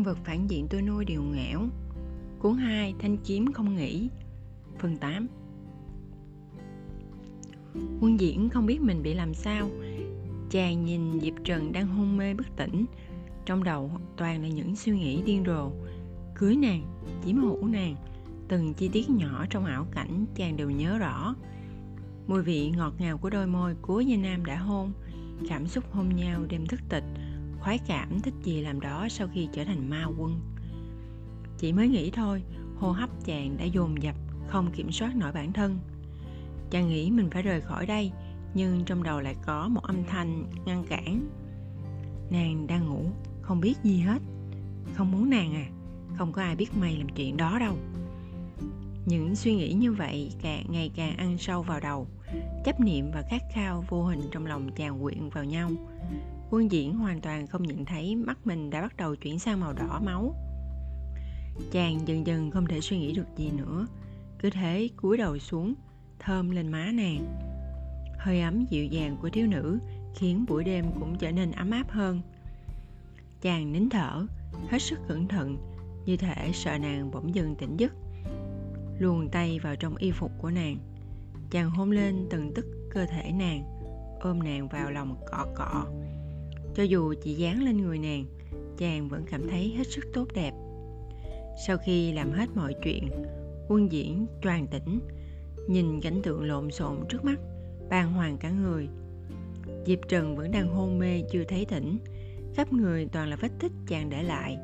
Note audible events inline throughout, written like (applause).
Nhân vật phản diện tôi nuôi đều ngẽo Cuốn 2 Thanh kiếm không nghỉ Phần 8 Quân diễn không biết mình bị làm sao. Chàng nhìn Diệp Trần đang hôn mê bất tỉnh. Trong đầu toàn là những suy nghĩ điên rồ. Cưới nàng, chiếm hữu nàng. Từng chi tiết nhỏ trong ảo cảnh chàng đều nhớ rõ. Mùi vị ngọt ngào của đôi môi của Gia Nam đã hôn. Cảm xúc hôn nhau đêm thức tịch khoái cảm, thích gì làm đó sau khi trở thành ma quân. Chỉ mới nghĩ thôi, hô hấp chàng đã dồn dập, không kiểm soát nổi bản thân. Chàng nghĩ mình phải rời khỏi đây, nhưng trong đầu lại có một âm thanh ngăn cản. Nàng đang ngủ, không biết gì hết. Không muốn nàng à không có ai biết mày làm chuyện đó đâu. Những suy nghĩ như vậy càng ngày càng ăn sâu vào đầu, chấp niệm và khát khao vô hình trong lòng chàng quyện vào nhau quân diễn hoàn toàn không nhận thấy mắt mình đã bắt đầu chuyển sang màu đỏ máu. Chàng dần dần không thể suy nghĩ được gì nữa. Cứ thế cúi đầu xuống, thơm lên má nàng. Hơi ấm dịu dàng của thiếu nữ khiến buổi đêm cũng trở nên ấm áp hơn. Chàng nín thở, hết sức cẩn thận, như thể sợ nàng bỗng dưng tỉnh giấc. Luồn tay vào trong y phục của nàng, chàng hôn lên từng tức cơ thể nàng, ôm nàng vào lòng cọ cọ cho dù chỉ dán lên người nàng, chàng vẫn cảm thấy hết sức tốt đẹp. Sau khi làm hết mọi chuyện, quân diễn toàn tỉnh, nhìn cảnh tượng lộn xộn trước mắt, bàng hoàng cả người. Diệp trần vẫn đang hôn mê chưa thấy tỉnh, khắp người toàn là vết tích chàng để lại.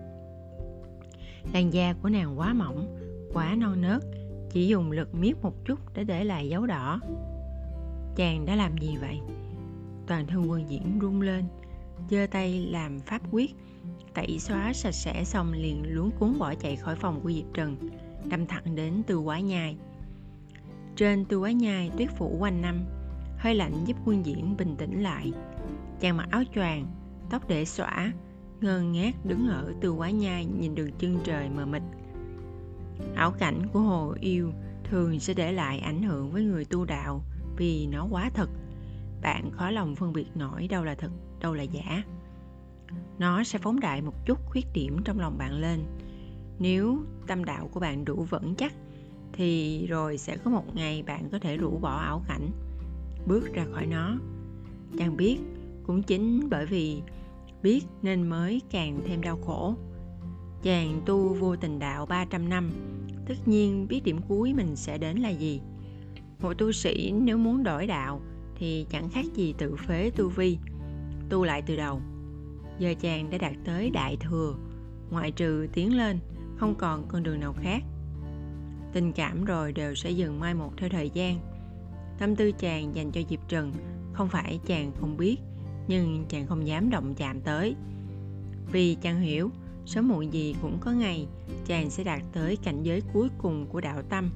Làn da của nàng quá mỏng, quá non nớt, chỉ dùng lực miết một chút để để lại dấu đỏ. Chàng đã làm gì vậy? Toàn thân quân diễn rung lên giơ tay làm pháp quyết, tẩy xóa sạch sẽ xong liền luống cuốn bỏ chạy khỏi phòng của diệp trần, đâm thẳng đến tư quái nhai. Trên tư quái nhai tuyết phủ quanh năm, hơi lạnh giúp quân diễn bình tĩnh lại. Chàng mặc áo choàng, tóc để xõa, ngơ ngác đứng ở tư quái nhai nhìn đường chân trời mờ mịt. Ảo cảnh của hồ yêu thường sẽ để lại ảnh hưởng với người tu đạo vì nó quá thật. Bạn khó lòng phân biệt nổi đâu là thật đâu là giả. Nó sẽ phóng đại một chút khuyết điểm trong lòng bạn lên. Nếu tâm đạo của bạn đủ vững chắc, thì rồi sẽ có một ngày bạn có thể rũ bỏ ảo cảnh, bước ra khỏi nó. Chàng biết cũng chính bởi vì biết nên mới càng thêm đau khổ. Chàng tu vô tình đạo 300 năm, tất nhiên biết điểm cuối mình sẽ đến là gì. Một tu sĩ nếu muốn đổi đạo thì chẳng khác gì tự phế tu vi tu lại từ đầu. Giờ chàng đã đạt tới đại thừa, ngoại trừ tiến lên, không còn con đường nào khác. Tình cảm rồi đều sẽ dừng mai một theo thời gian. Tâm tư chàng dành cho diệp trần không phải chàng không biết, nhưng chàng không dám động chạm tới. Vì chàng hiểu, sớm muộn gì cũng có ngày chàng sẽ đạt tới cảnh giới cuối cùng của đạo tâm.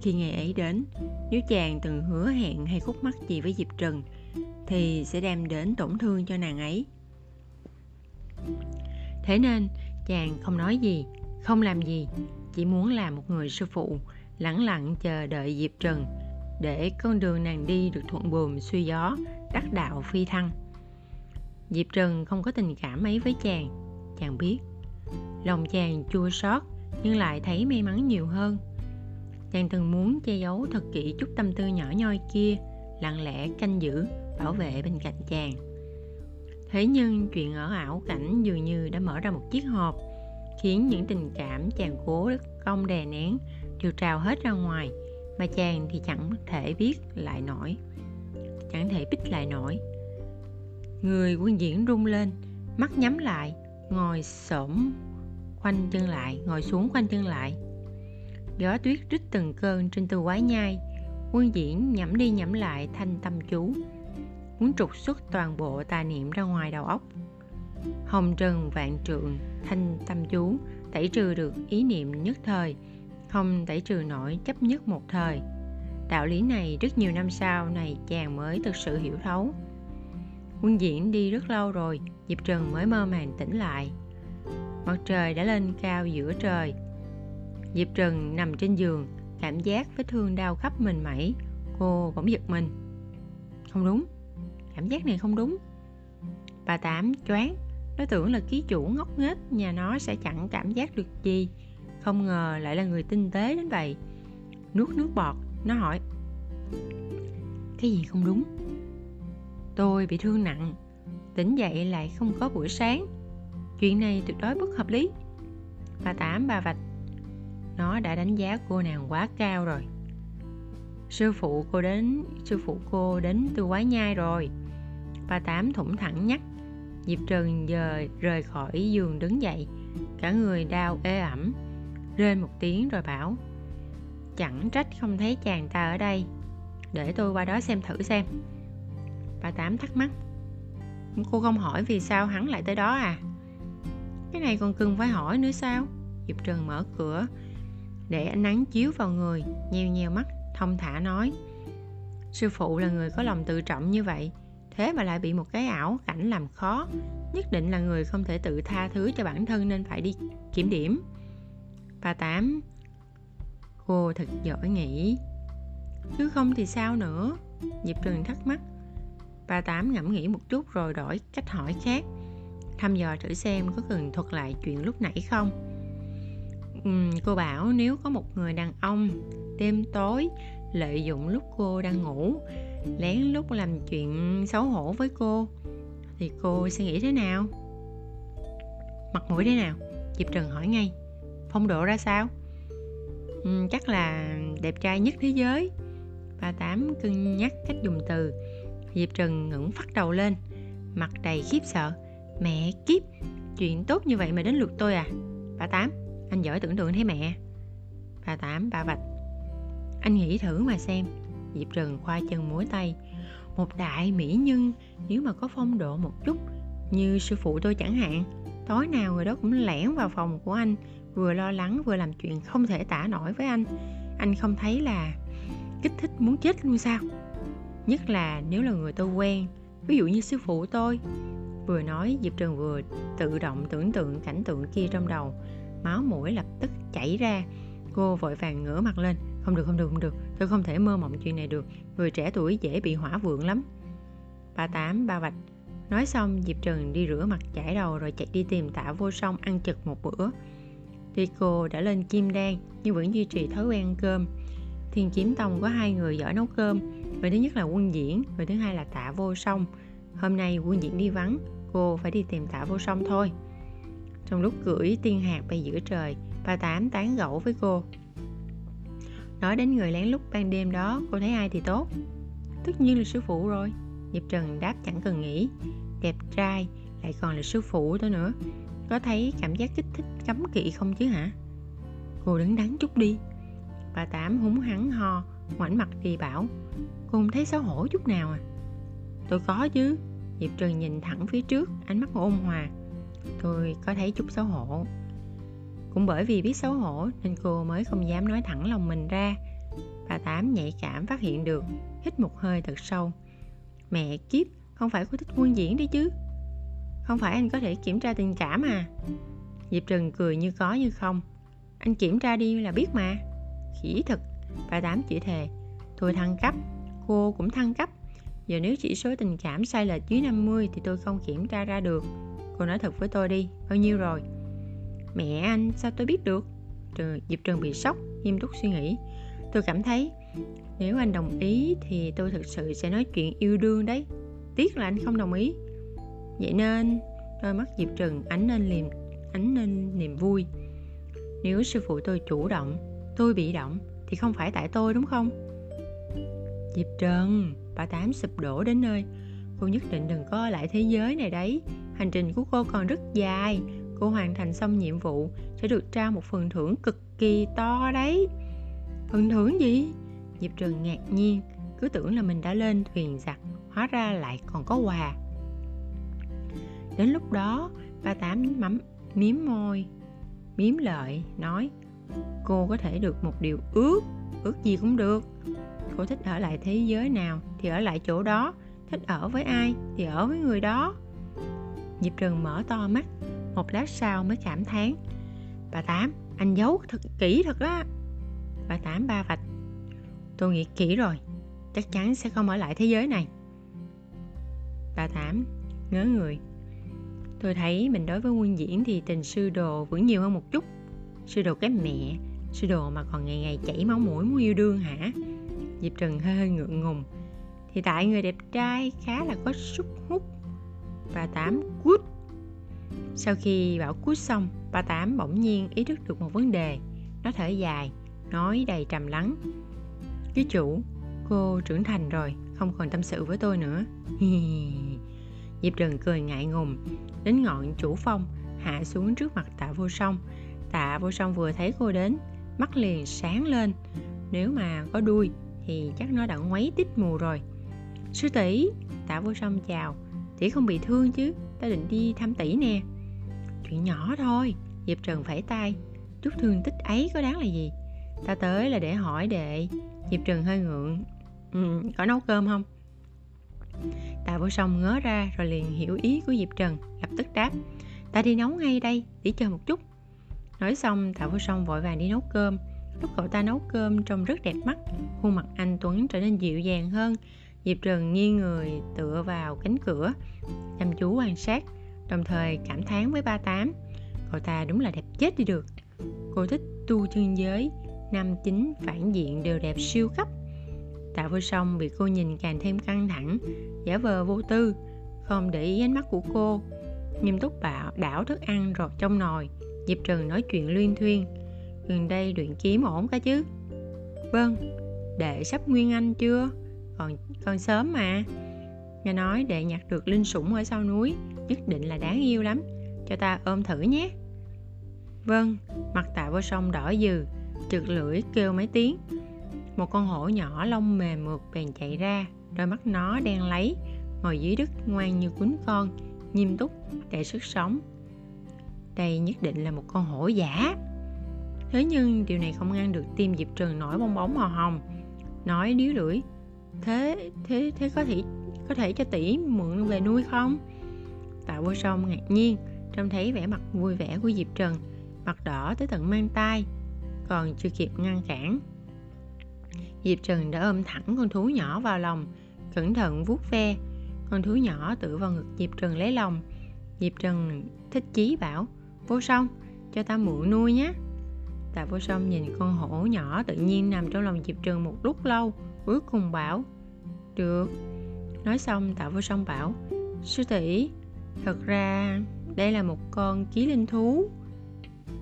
Khi ngày ấy đến, nếu chàng từng hứa hẹn hay khúc mắc gì với diệp trần thì sẽ đem đến tổn thương cho nàng ấy. Thế nên, chàng không nói gì, không làm gì, chỉ muốn làm một người sư phụ lẳng lặng chờ đợi diệp trần để con đường nàng đi được thuận buồm xuôi gió, đắc đạo phi thăng. Diệp trần không có tình cảm ấy với chàng chàng biết. Lòng chàng chua xót, nhưng lại thấy may mắn nhiều hơn. Chàng từng muốn che giấu thật kỹ chút tâm tư nhỏ nhoi kia lặng lẽ canh giữ, bảo vệ bên cạnh chàng. Thế nhưng chuyện ở ảo cảnh dường như đã mở ra một chiếc hộp, khiến những tình cảm chàng cố công đè nén đều trào hết ra ngoài mà chàng thì chẳng thể biết lại nổi, chẳng thể bích lại nổi. Người quân diễn rung lên, mắt nhắm lại, ngồi xổm khoanh chân lại, ngồi xuống khoanh chân lại. Gió tuyết rít từng cơn trên từ quái nhai quân diễn nhẩm đi nhẩm lại thanh tâm chú. Muốn trục xuất toàn bộ tà niệm ra ngoài đầu óc. Hồng trần vạn trượng thanh tâm chú, tẩy trừ được ý niệm nhất thời. Không tẩy trừ nổi chấp nhất một thời. Đạo lý này rất nhiều năm sau này chàng mới thực sự hiểu thấu. Quân diễn đi rất lâu rồi, diệp trần mới mơ màng tỉnh lại. Mặt trời đã lên cao giữa trời. Diệp trần nằm trên giường cảm giác vết thương đau khắp mình mẩy. Cô bỗng giật mình. Không đúng. Cảm giác này không đúng. Bà tám choáng. Nó tưởng là ký chủ ngốc nghếch nhà nó sẽ chẳng cảm giác được gì. Không ngờ lại là người tinh tế đến vậy. Nuốt nước bọt, nó hỏi. Cái gì không đúng? Tôi bị thương nặng. Tỉnh dậy lại không có buổi sáng. Chuyện này tuyệt đối bất hợp lý. Bà tám bà vạch nó đã đánh giá cô nàng quá cao rồi. Sư phụ cô đến, sư phụ cô đến từ quái nhai rồi. Bà tám thủng thẳng nhắc. Diệp trần giờ rời khỏi giường đứng dậy. Cả người đau ê ẩm. Rên một tiếng rồi bảo, chẳng trách không thấy chàng ta ở đây. Để tôi qua đó xem thử xem. Bà tám thắc mắc, cô không hỏi vì sao hắn lại tới đó à? Cái này còn cần phải hỏi nữa sao? Diệp trần mở cửa để ánh nắng chiếu vào người, nheo nheo mắt, thông thả nói. Sư phụ là người có lòng tự trọng như vậy, thế mà lại bị một cái ảo cảnh làm khó, nhất định là người không thể tự tha thứ cho bản thân nên phải đi kiểm điểm. Bà tám cô thật giỏi nghĩ chứ không thì sao nữa? Diệp trừng thắc mắc. Bà tám ngẫm nghĩ một chút rồi đổi cách hỏi khác, thăm dò thử xem có cần thuật lại chuyện lúc nãy không? Uhm, cô bảo nếu có một người đàn ông đêm tối lợi dụng lúc cô đang ngủ lén lút làm chuyện xấu hổ với cô thì cô sẽ nghĩ thế nào? Mặt mũi thế nào? Diệp trần hỏi ngay. Phong độ ra sao? Ừ, chắc là đẹp trai nhất thế giới. Ba tám cân nhắc cách dùng từ. Diệp trần ngẩng phát đầu lên. Mặt đầy khiếp sợ. Mẹ kiếp chuyện tốt như vậy mà đến lượt tôi à? Bà tám anh giỏi tưởng tượng thấy mẹ. Bà tám ba vạch anh nghĩ thử mà xem. Diệp trần khoa chân múa tay. Một đại mỹ nhân, nếu mà có phong độ một chút, như sư phụ tôi chẳng hạn, tối nào người đó cũng lẻn vào phòng của anh, vừa lo lắng vừa làm chuyện không thể tả nổi với anh. Anh không thấy là kích thích muốn chết luôn sao? Nhất là nếu là người tôi quen, ví dụ như sư phụ tôi. Vừa nói, diệp trần vừa tự động tưởng tượng cảnh tượng kia trong đầu máu mũi lập tức chảy ra. Cô vội vàng ngửa mặt lên. Không được không được không được. Tôi không thể mơ mộng chuyện này được. Người trẻ tuổi dễ bị hỏa vượng lắm. Ba tám, ba vạch. Nói xong, diệp trần đi rửa mặt, chải đầu rồi chạy đi tìm tạ vô song ăn chực một bữa. Tuy cô đã lên kim đan, nhưng vẫn duy trì thói quen ăn cơm. Thiên kiếm tông có hai người giỏi nấu cơm. Người thứ nhất là quân diễn, người thứ hai là tạ vô song. Hôm nay quân diễn đi vắng, cô phải đi tìm tạ vô song thôi trong lúc gửi tiên hạt bay giữa trời, bà tám tán gẫu với cô. Nói đến người lén lúc ban đêm đó, cô thấy ai thì tốt? Tất nhiên là sư phụ rồi. Diệp trần đáp chẳng cần nghĩ. Đẹp trai, lại còn là sư phụ tôi nữa. Có thấy cảm giác kích thích cấm kỵ không chứ hả? Cô đứng đắn chút đi. Bà tám húng hắn ho, ngoảnh mặt đi bảo, cô không thấy xấu hổ chút nào à? Tôi có chứ. Diệp trần nhìn thẳng phía trước, ánh mắt ôn hòa tôi có thấy chút xấu hổ. Cũng bởi vì biết xấu hổ nên cô mới không dám nói thẳng lòng mình ra. Bà tám nhạy cảm phát hiện được, hít một hơi thật sâu. Mẹ kiếp, không phải cô thích quân diễn đấy chứ. Không phải anh có thể kiểm tra tình cảm à? Diệp trần cười như có như không. Anh kiểm tra đi là biết mà. Khỉ thật, bà tám chỉ thề. Tôi thăng cấp, cô cũng thăng cấp. Giờ nếu chỉ số tình cảm sai lệch dưới 50 thì tôi không kiểm tra ra được cô nói thật với tôi đi bao nhiêu rồi? Mẹ anh sao tôi biết được? Trừ, diệp trần bị sốc nghiêm túc suy nghĩ. Tôi cảm thấy nếu anh đồng ý thì tôi thực sự sẽ nói chuyện yêu đương đấy. Tiếc là anh không đồng ý. Vậy nên đôi mắt diệp trần ánh lên niềm ánh lên niềm vui. Nếu sư phụ tôi chủ động tôi bị động thì không phải tại tôi đúng không? Diệp trần bà tám sụp đổ đến nơi. Cô nhất định đừng có lại thế giới này đấy hành trình của cô còn rất dài. Cô hoàn thành xong nhiệm vụ sẽ được trao một phần thưởng cực kỳ to đấy. Phần thưởng gì? Diệp trần ngạc nhiên, cứ tưởng là mình đã lên thuyền giặc, hóa ra lại còn có quà. Đến lúc đó, ba tám mắm, miếm môi, miếm lợi nói, cô có thể được một điều ước ước gì cũng được. Cô thích ở lại thế giới nào thì ở lại chỗ đó, thích ở với ai thì ở với người đó diệp Trừng mở to mắt, một lát sau mới cảm thán, bà tám, anh giấu thật kỹ thật đó. bà tám ba vạch, tôi nghĩ kỹ rồi, chắc chắn sẽ không ở lại thế giới này. Bà tám ngớ người, Tôi thấy mình đối với quân diễn thì tình sư đồ vẫn nhiều hơn một chút. Sư đồ cái mẹ, Sư đồ mà còn ngày ngày chảy máu mũi muốn yêu đương hả? Diệp Trừng hơi hơi ngượng ngùng, Thì tại người đẹp trai khá là có sức hút. Bà Tám cút Sau khi bảo cút xong Bà Tám bỗng nhiên ý thức được một vấn đề. Nó thở dài, Nói đầy trầm lắng. Ký chủ, Cô trưởng thành rồi, Không còn tâm sự với tôi nữa. (laughs) Diệp Trần cười ngại ngùng, Đến ngọn chủ phong, Hạ xuống trước mặt tạ vô song. Tạ vô song vừa thấy cô đến, Mắt liền sáng lên. Nếu mà có đuôi, Thì chắc nó đã ngoáy tít mù rồi. Sư tỷ, Tạ vô song chào. Tỷ không bị thương chứ Ta định đi thăm tỷ nè. Chuyện nhỏ thôi Diệp Trần phải tay. Chút thương tích ấy có đáng là gì? Ta tới là để hỏi đệ. Diệp Trần hơi ngượng. Ừ, Có nấu cơm không? Tạ vô song ngớ ra rồi liền hiểu ý của Diệp Trần Lập tức đáp. Ta đi nấu ngay đây, để chờ một chút. Nói xong Tạ vô song vội vàng đi nấu cơm. Lúc cậu ta nấu cơm trông rất đẹp mắt. Khuôn mặt anh Tuấn trở nên dịu dàng hơn. Diệp Trừng nghiêng người tựa vào cánh cửa, Chăm chú quan sát, Đồng thời cảm thán với ba tám, Cậu ta đúng là đẹp chết đi được. Cô thích tu chân giới, Nam chính phản diện đều đẹp siêu cấp. Tạ vô song bị cô nhìn càng thêm căng thẳng, Giả vờ vô tư, Không để ý ánh mắt của cô. Nghiêm túc bảo, đảo thức ăn rồi trong nồi. Diệp Trừng nói chuyện luyên thuyên, Gần đây luyện kiếm ổn cả chứ? Vâng Đệ sắp nguyên anh chưa? Còn còn sớm mà. Nghe nói đệ nhặt được linh sủng ở sau núi, Nhất định là đáng yêu lắm. Cho ta ôm thử nhé. Vâng Mặt tạ vô sông đỏ dừ, Trượt lưỡi kêu mấy tiếng. Một con hổ nhỏ lông mềm mượt bèn chạy ra, đôi mắt nó đen lấy, ngồi dưới đất ngoan như cuốn con, nghiêm túc, đầy sức sống. Đây nhất định là một con hổ giả. Thế nhưng điều này không ngăn được tim diệp trần nổi bong bóng màu hồng. Nói điếu lưỡi thế thế thế có thể có thể cho tỷ mượn về nuôi không tạ vô song ngạc nhiên trông thấy vẻ mặt vui vẻ của diệp trần mặt đỏ tới tận mang tay còn chưa kịp ngăn cản Diệp Trần đã ôm thẳng con thú nhỏ vào lòng, cẩn thận vuốt ve. Con thú nhỏ tự vào ngực Diệp Trần lấy lòng. Diệp Trần thích chí bảo, vô song, cho ta mượn nuôi nhé. Tạ vô song nhìn con hổ nhỏ tự nhiên nằm trong lòng Diệp Trần một lúc lâu, cuối cùng bảo, được. Nói xong Tạ vô song bảo, sư tỷ, thật ra đây là một con ký linh thú.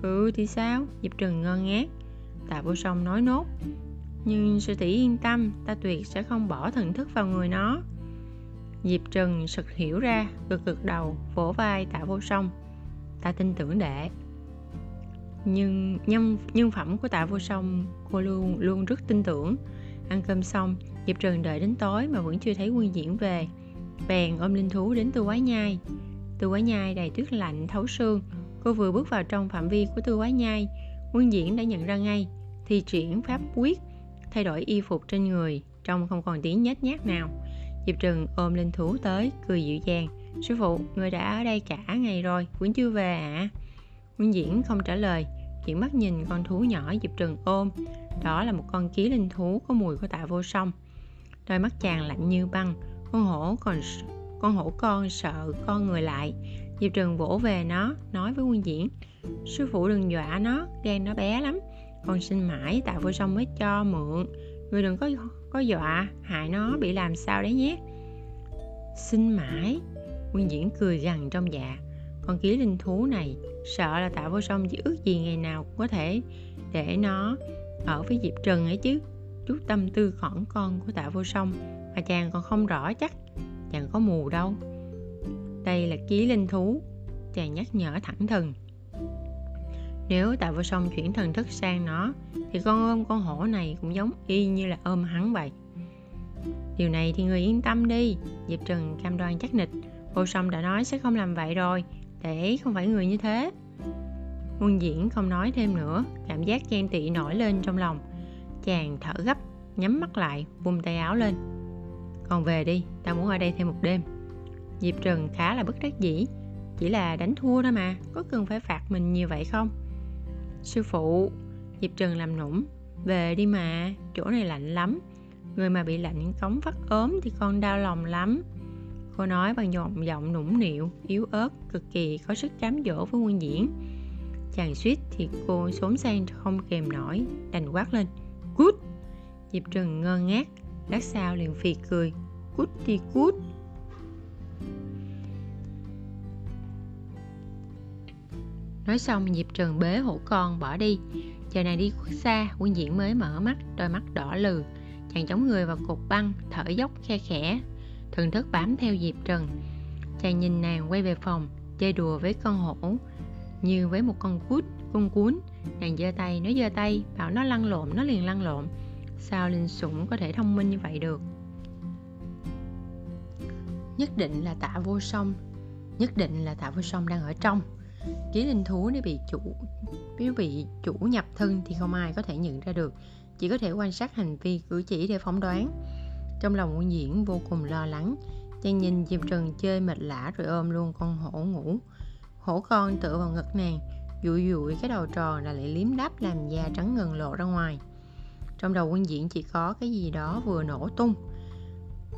Ừ thì sao? Diệp Trần ngơ ngác. Tạ vô song nói nốt, nhưng sư tỷ yên tâm ta tuyệt sẽ không bỏ thần thức vào người nó diệp trần sực hiểu ra gật gật đầu vỗ vai tạ vô song ta tin tưởng đệ nhưng nhân nhân phẩm của tạ vô song cô luôn luôn rất tin tưởng ăn cơm xong, diệp trần đợi đến tối mà vẫn chưa thấy quân diễn về. Bèn ôm linh thú đến tư quái nhai. Tư quái nhai đầy tuyết lạnh, thấu xương. Cô vừa bước vào trong phạm vi của tư quái nhai quân diễn đã nhận ra ngay thì triển pháp quyết, thay đổi y phục trên người, trông không còn tiếng nhếch nhác nào. Diệp trừng ôm linh thú tới, cười dịu dàng. Sư phụ người đã ở đây cả ngày rồi, vẫn chưa về ạ à? nguyên diễn không trả lời chuyển mắt nhìn con thú nhỏ diệp trừng ôm, đó là một con ký linh thú có mùi của tạ vô song. Đôi mắt chàng lạnh như băng, con hổ còn con hổ con sợ con người lại. Diệp trừng vỗ về nó, nói với nguyên diễn, sư phụ đừng dọa nó gan nó bé lắm. Con xin mãi tạ vô song mới cho mượn. Người đừng có có dọa, hại nó bị làm sao đấy nhé. Xin mãi. Nguyên diễn cười gằn trong dạ. Con ký linh thú này sợ là tạ vô song chỉ ước gì ngày nào cũng có thể để nó ở với diệp trần ấy chứ. Chút tâm tư khỏn con của tạ vô song mà chàng còn không rõ chắc, chàng có mù đâu. Đây là ký linh thú, chàng nhắc nhở thẳng thừng. Nếu tạ vô song chuyển thần thức sang nó, thì con ôm con hổ này cũng giống y như là ôm hắn vậy. Điều này thì người yên tâm đi, diệp trần cam đoan chắc nịch. Vô song đã nói sẽ không làm vậy rồi để không phải người như thế. Quân diễn không nói thêm nữa cảm giác ghen tị nổi lên trong lòng. Chàng thở gấp nhắm mắt lại vung tay áo lên. Còn về đi ta muốn ở đây thêm một đêm. Diệp trần khá là bất đắc dĩ chỉ là đánh thua thôi mà có cần phải phạt mình như vậy không? Sư phụ, Diệp Trần làm nũng Về đi mà, chỗ này lạnh lắm. Người mà bị lạnh cống phát ốm thì con đau lòng lắm. Cô nói bằng giọng giọng nũng nịu, yếu ớt, cực kỳ có sức cám dỗ với quân diễn. Chàng suýt thì cô xốn sang không kèm nổi, đành quát lên. Cút! Diệp Trừng ngơ ngác, lát sau liền phì cười. Cút đi cút! Nói xong Diệp Trừng bế hổ con bỏ đi Chờ này đi khuất xa Quân diễn mới mở mắt Đôi mắt đỏ lừ Chàng chống người vào cột băng Thở dốc khe khẽ Thần thức bám theo Diệp Trần. Chàng nhìn nàng quay về phòng, Chơi đùa với con hổ, Như với một con cút, Con cuốn. Nàng giơ tay, Nó giơ tay, Bảo nó lăn lộn, Nó liền lăn lộn. Sao Linh Sủng có thể thông minh như vậy được? Nhất định là tạ vô song, Nhất định là tạ vô song đang ở trong. Ký linh thú nếu bị chủ, nếu bị chủ nhập thân thì không ai có thể nhận ra được. Chỉ có thể quan sát hành vi cử chỉ để phỏng đoán trong lòng quân diễn vô cùng lo lắng chàng nhìn diệp trần chơi mệt lả rồi ôm luôn con hổ ngủ hổ con tựa vào ngực nàng dụi dụi cái đầu tròn là lại liếm đáp làm da trắng ngần lộ ra ngoài trong đầu quân diễn chỉ có cái gì đó vừa nổ tung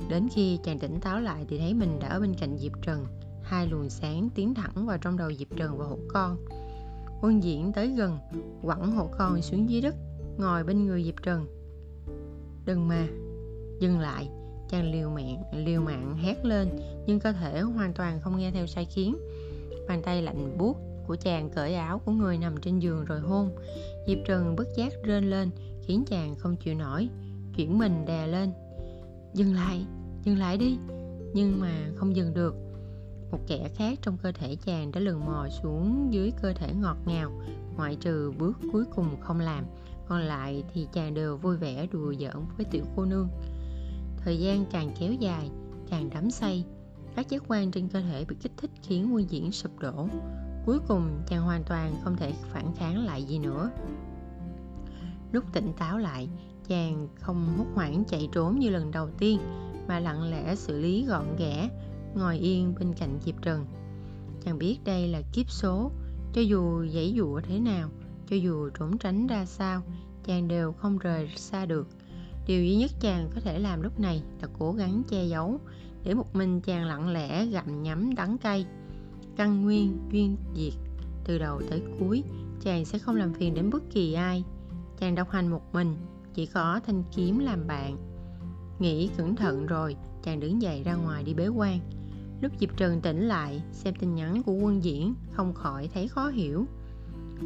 đến khi chàng tỉnh táo lại thì thấy mình đã ở bên cạnh diệp trần hai luồng sáng tiến thẳng vào trong đầu Diệp Trần và hổ con. Quân diễn tới gần, quẳng hổ con xuống dưới đất, ngồi bên người Diệp Trần. Đừng mà, dừng lại, chàng liều mạng, liều mạng hét lên, nhưng cơ thể hoàn toàn không nghe theo sai khiến. Bàn tay lạnh buốt của chàng cởi áo của người nằm trên giường rồi hôn. Diệp Trần bất giác rên lên, khiến chàng không chịu nổi, chuyển mình đè lên. Dừng lại, dừng lại đi, nhưng mà không dừng được một kẻ khác trong cơ thể chàng đã lừng mò xuống dưới cơ thể ngọt ngào ngoại trừ bước cuối cùng không làm còn lại thì chàng đều vui vẻ đùa giỡn với tiểu cô nương thời gian càng kéo dài càng đắm say các giác quan trên cơ thể bị kích thích khiến nguyên diễn sụp đổ cuối cùng chàng hoàn toàn không thể phản kháng lại gì nữa lúc tỉnh táo lại chàng không hốt hoảng chạy trốn như lần đầu tiên mà lặng lẽ xử lý gọn ghẽ ngồi yên bên cạnh Diệp Trần. Chàng biết đây là kiếp số, cho dù giãy dụa thế nào, cho dù trốn tránh ra sao, chàng đều không rời xa được. Điều duy nhất chàng có thể làm lúc này là cố gắng che giấu, để một mình chàng lặng lẽ gặm nhấm đắng cay. Căn nguyên, duyên diệt, từ đầu tới cuối, chàng sẽ không làm phiền đến bất kỳ ai. Chàng độc hành một mình, chỉ có thanh kiếm làm bạn. Nghĩ cẩn thận rồi, chàng đứng dậy ra ngoài đi bế quan. Lúc Diệp Trần tỉnh lại, xem tin nhắn của quân diễn, không khỏi thấy khó hiểu.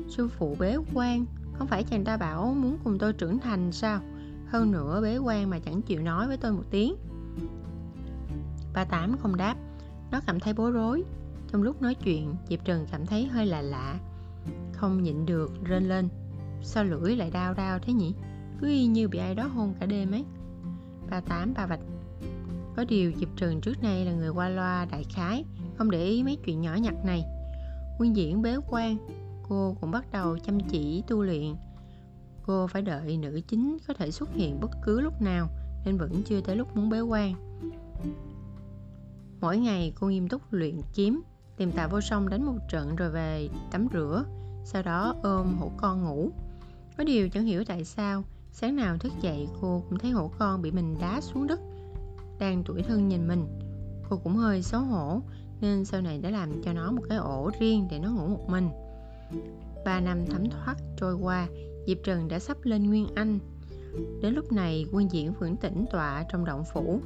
Sư phụ bế quan, không phải chàng ta bảo muốn cùng tôi trưởng thành sao? Hơn nữa bế quan mà chẳng chịu nói với tôi một tiếng. Ba Tám không đáp, nó cảm thấy bối rối. Trong lúc nói chuyện, Diệp Trần cảm thấy hơi lạ lạ. Không nhịn được, rên lên. Sao lưỡi lại đau đau thế nhỉ? Cứ y như bị ai đó hôn cả đêm ấy. Ba Tám ba vạch có điều Diệp Trần trước nay là người qua loa đại khái, không để ý mấy chuyện nhỏ nhặt này. Nguyên diễn bế quan, cô cũng bắt đầu chăm chỉ tu luyện. Cô phải đợi nữ chính có thể xuất hiện bất cứ lúc nào nên vẫn chưa tới lúc muốn bế quan. Mỗi ngày cô nghiêm túc luyện kiếm, tìm tạ vô song đánh một trận rồi về tắm rửa, sau đó ôm hổ con ngủ. Có điều chẳng hiểu tại sao, sáng nào thức dậy cô cũng thấy hổ con bị mình đá xuống đất đang tuổi thân nhìn mình cô cũng hơi xấu hổ nên sau này đã làm cho nó một cái ổ riêng để nó ngủ một mình ba năm thấm thoát trôi qua diệp trần đã sắp lên nguyên anh. Đến lúc này quân diễn vẫn tĩnh tọa trong động phủ.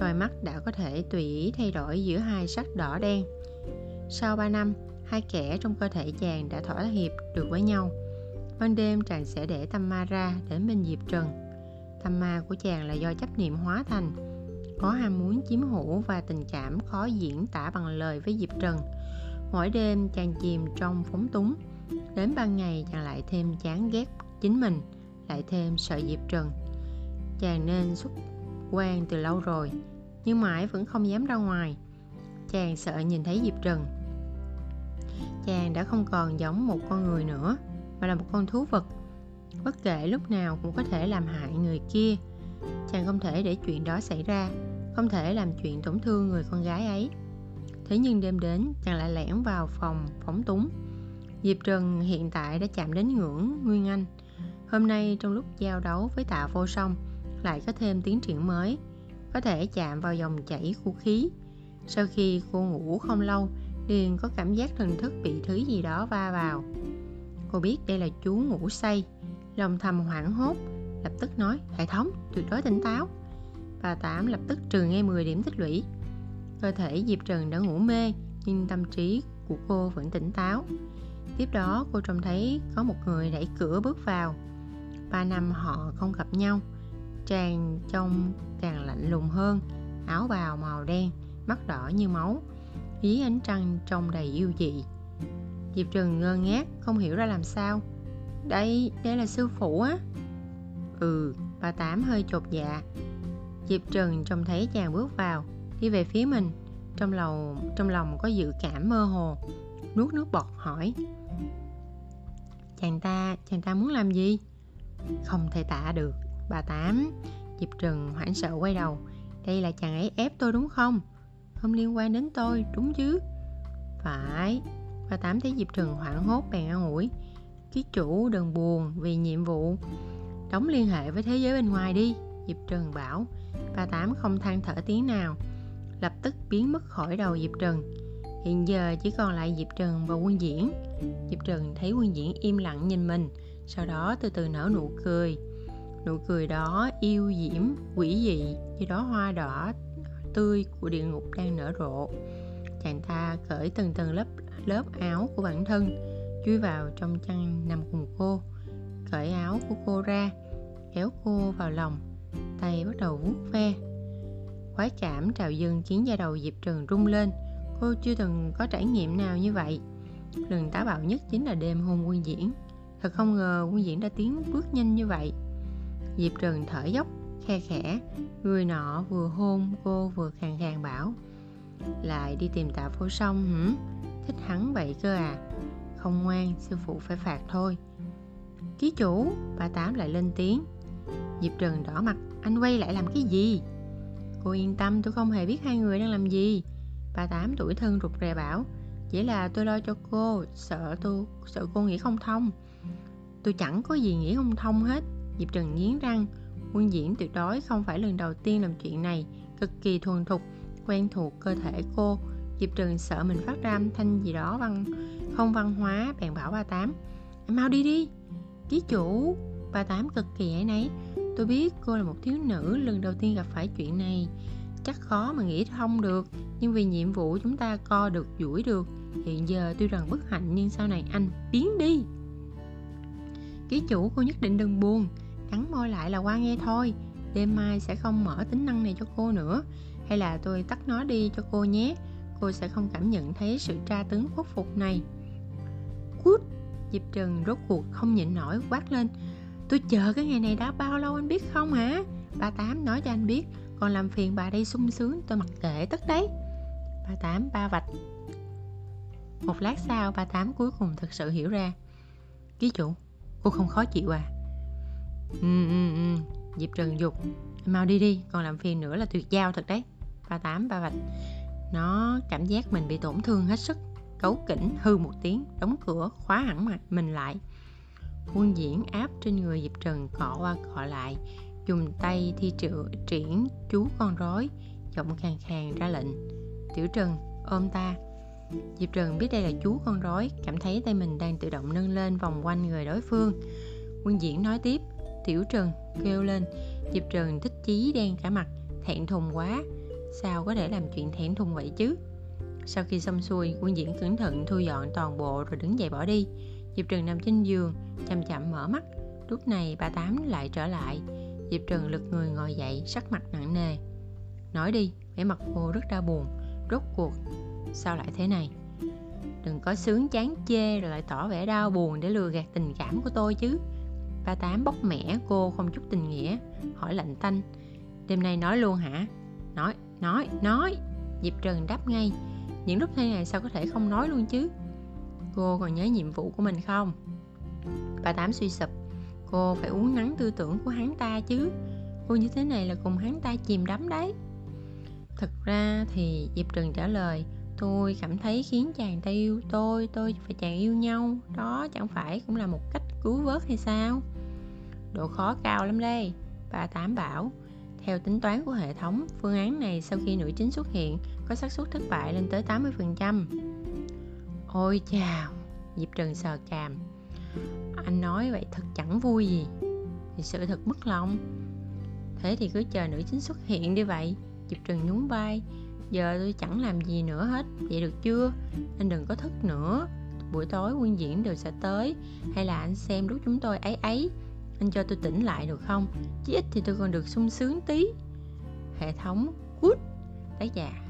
Đôi mắt đã có thể tùy ý thay đổi giữa hai sắc đỏ đen. Sau ba năm hai kẻ trong cơ thể chàng đã thỏa hiệp được với nhau. Ban đêm chàng sẽ để tâm ma ra đến bên diệp trần. Tâm ma của chàng là do chấp niệm hóa thành có ham muốn chiếm hữu và tình cảm khó diễn tả bằng lời với Diệp Trần. Mỗi đêm chàng chìm trong phóng túng, đến ban ngày chàng lại thêm chán ghét chính mình, lại thêm sợ Diệp Trần. Chàng nên xuất quan từ lâu rồi, nhưng mãi vẫn không dám ra ngoài. Chàng sợ nhìn thấy Diệp Trần. Chàng đã không còn giống một con người nữa, mà là một con thú vật. Bất kể lúc nào cũng có thể làm hại người kia, chàng không thể để chuyện đó xảy ra không thể làm chuyện tổn thương người con gái ấy thế nhưng đêm đến chàng lại lẻn vào phòng phóng túng diệp trần hiện tại đã chạm đến ngưỡng nguyên anh. Hôm nay trong lúc giao đấu với tạ vô song, lại có thêm tiến triển mới, có thể chạm vào dòng chảy của khí. Sau khi cô ngủ không lâu, liền có cảm giác thần thức bị thứ gì đó va vào. Cô biết đây là chú ngủ say, lòng thầm hoảng hốt, lập tức nói, hệ thống, tuyệt đối tỉnh táo. Bà tám lập tức trừ ngay 10 điểm tích lũy. Cơ thể diệp trần đã ngủ mê, nhưng tâm trí của cô vẫn tỉnh táo tiếp đó, cô trông thấy có một người đẩy cửa bước vào. Ba năm họ không gặp nhau chàng trông càng lạnh lùng hơn. Áo bào màu đen, mắt đỏ như máu dưới ánh trăng trông đầy yêu dị. Diệp trừng ngơ ngác, không hiểu ra làm sao. Đây đây là sư phụ á. Ừ bà tám hơi chột dạ. Diệp trừng trông thấy chàng bước vào, đi về phía mình. Trong lòng trong lòng có dự cảm mơ hồ nuốt nước bọt hỏi. Chàng ta chàng ta muốn làm gì? Không thể tả được, bà tám. Diệp trừng hoảng sợ quay đầu. Đây là chàng ấy ép tôi đúng không? Không liên quan đến tôi, đúng chứ? Phải. Bà tám thấy diệp trừng hoảng hốt bèn an ủi. Ký chủ đừng buồn vì nhiệm vụ. Đóng liên hệ với thế giới bên ngoài đi, diệp trừng bảo. Bà tám không than thở tiếng nào, lập tức biến mất khỏi đầu diệp trừng hiện giờ chỉ còn lại diệp trần và quân diễn. Diệp trần thấy quân diễn im lặng nhìn mình, sau đó từ từ nở nụ cười. Nụ cười đó yêu diễm, quỷ dị như đó hoa đỏ tươi của địa ngục đang nở rộ. Chàng ta cởi từng tầng lớp lớp áo của bản thân, chui vào trong chăn nằm cùng cô, cởi áo của cô ra, kéo cô vào lòng, tay bắt đầu vuốt ve. Khoái cảm trào dâng khiến da đầu diệp trần rung lên cô chưa từng có trải nghiệm nào như vậy. Lần táo bạo nhất chính là đêm hôn quân diễn. Thật không ngờ quân diễn đã tiến bước nhanh như vậy. Diệp trần thở dốc, khe khẽ, người nọ vừa hôn cô vừa khàn khàn bảo, lại đi tìm tạ vô song, hử? Thích hắn vậy cơ à? Không ngoan, sư phụ phải phạt thôi. Ký chủ. Bà tám lại lên tiếng. Diệp trần đỏ mặt, anh quay lại làm cái gì? Cô yên tâm, tôi không hề biết hai người đang làm gì bà tám tuổi thân rụt rè bảo, chỉ là tôi lo cho cô, sợ tôi, sợ cô nghĩ không thông. Tôi chẳng có gì nghĩ không thông hết. Diệp trần nghiến răng. Quân diễn tuyệt đối không phải lần đầu tiên làm chuyện này, cực kỳ thuần thục, quen thuộc cơ thể cô. Diệp trần sợ mình phát ra âm thanh gì đó văn, không văn hóa, bèn bảo ba tám mau đi đi, ký chủ. Ba tám cực kỳ ấy nấy tôi biết cô là một thiếu nữ, lần đầu tiên gặp phải chuyện này chắc khó mà nghĩ thông được. Nhưng vì nhiệm vụ chúng ta co được, duỗi được, hiện giờ tuy rằng bất hạnh nhưng sau này anh biến đi. Ký chủ cô nhất định đừng buồn, cắn môi lại là qua nghe thôi. Đêm mai sẽ không mở tính năng này cho cô nữa. Hay là tôi tắt nó đi cho cô nhé, cô sẽ không cảm nhận thấy sự tra tấn khuất phục này. Cút diệp trần rốt cuộc không nhịn nổi quát lên. Tôi chờ cái ngày này đã bao lâu anh biết không hả? Ba tám nói cho anh biết còn làm phiền bà đây sung sướng, tôi mặc kệ tất đấy. Bà tám, ba vạch. Một lát sau, bà tám cuối cùng thực sự hiểu ra. Ký chủ, cô không khó chịu à? Ừ ừ ừ. Diệp trần dục. Mau đi đi, còn làm phiền nữa là tuyệt giao thật đấy. Bà tám, ba vạch. Nó cảm giác mình bị tổn thương hết sức. Cấu kỉnh, hư một tiếng, đóng cửa, khóa hẳn mặt mình lại. Quân diễn áp trên người diệp trần cọ qua cọ lại dùng tay thi triệu triển chú con rối, giọng khàn khàn ra lệnh. Tiểu trần ôm ta. Diệp trần biết đây là chú con rối, cảm thấy tay mình đang tự động nâng lên vòng quanh người đối phương. Quân diễn nói tiếp, tiểu trần kêu lên. Diệp trần thích chí đen cả mặt, thẹn thùng quá. Sao có thể làm chuyện thẹn thùng vậy chứ? Sau khi xong xuôi, quân diễn cẩn thận thu dọn toàn bộ rồi đứng dậy bỏ đi. Diệp trần nằm trên giường, chậm chậm mở mắt. Lúc này bà tám lại trở lại diệp trần lật người ngồi dậy, sắc mặt nặng nề. Nói đi, vẻ mặt cô rất đau buồn. Rốt cuộc, sao lại thế này? Đừng có sướng chán chê rồi lại tỏ vẻ đau buồn để lừa gạt tình cảm của tôi chứ. Ba tám bóc mẻ cô không chút tình nghĩa, hỏi lạnh tanh. Đêm nay nói luôn hả? Nói nói nói. Diệp trần đáp ngay. Những lúc thế này sao có thể không nói luôn chứ? Cô còn nhớ nhiệm vụ của mình không? Ba tám suy sụp cô phải uống nắng tư tưởng của hắn ta chứ cô như thế này là cùng hắn ta chìm đắm đấy thật ra thì diệp trừng trả lời tôi cảm thấy khiến chàng ta yêu tôi tôi và chàng yêu nhau đó chẳng phải cũng là một cách cứu vớt hay sao độ khó cao lắm đây bà tám bảo Theo tính toán của hệ thống, phương án này sau khi nữ chính xuất hiện có xác suất thất bại lên tới 80%. Ôi chào, Diệp trừng sờ càm. Anh nói vậy thật chẳng vui gì. Thì sự thật mất lòng. Thế thì cứ chờ nữ chính xuất hiện đi vậy. Diệp Trần nhún vai. Giờ tôi chẳng làm gì nữa hết, vậy được chưa? Anh đừng có thức nữa. Buổi tối nguyên diễn đều sẽ tới. Hay là anh xem lúc chúng tôi ấy ấy. Anh cho tôi tỉnh lại được không? Chí ít thì tôi còn được sung sướng tí. Hệ thống Good tác giả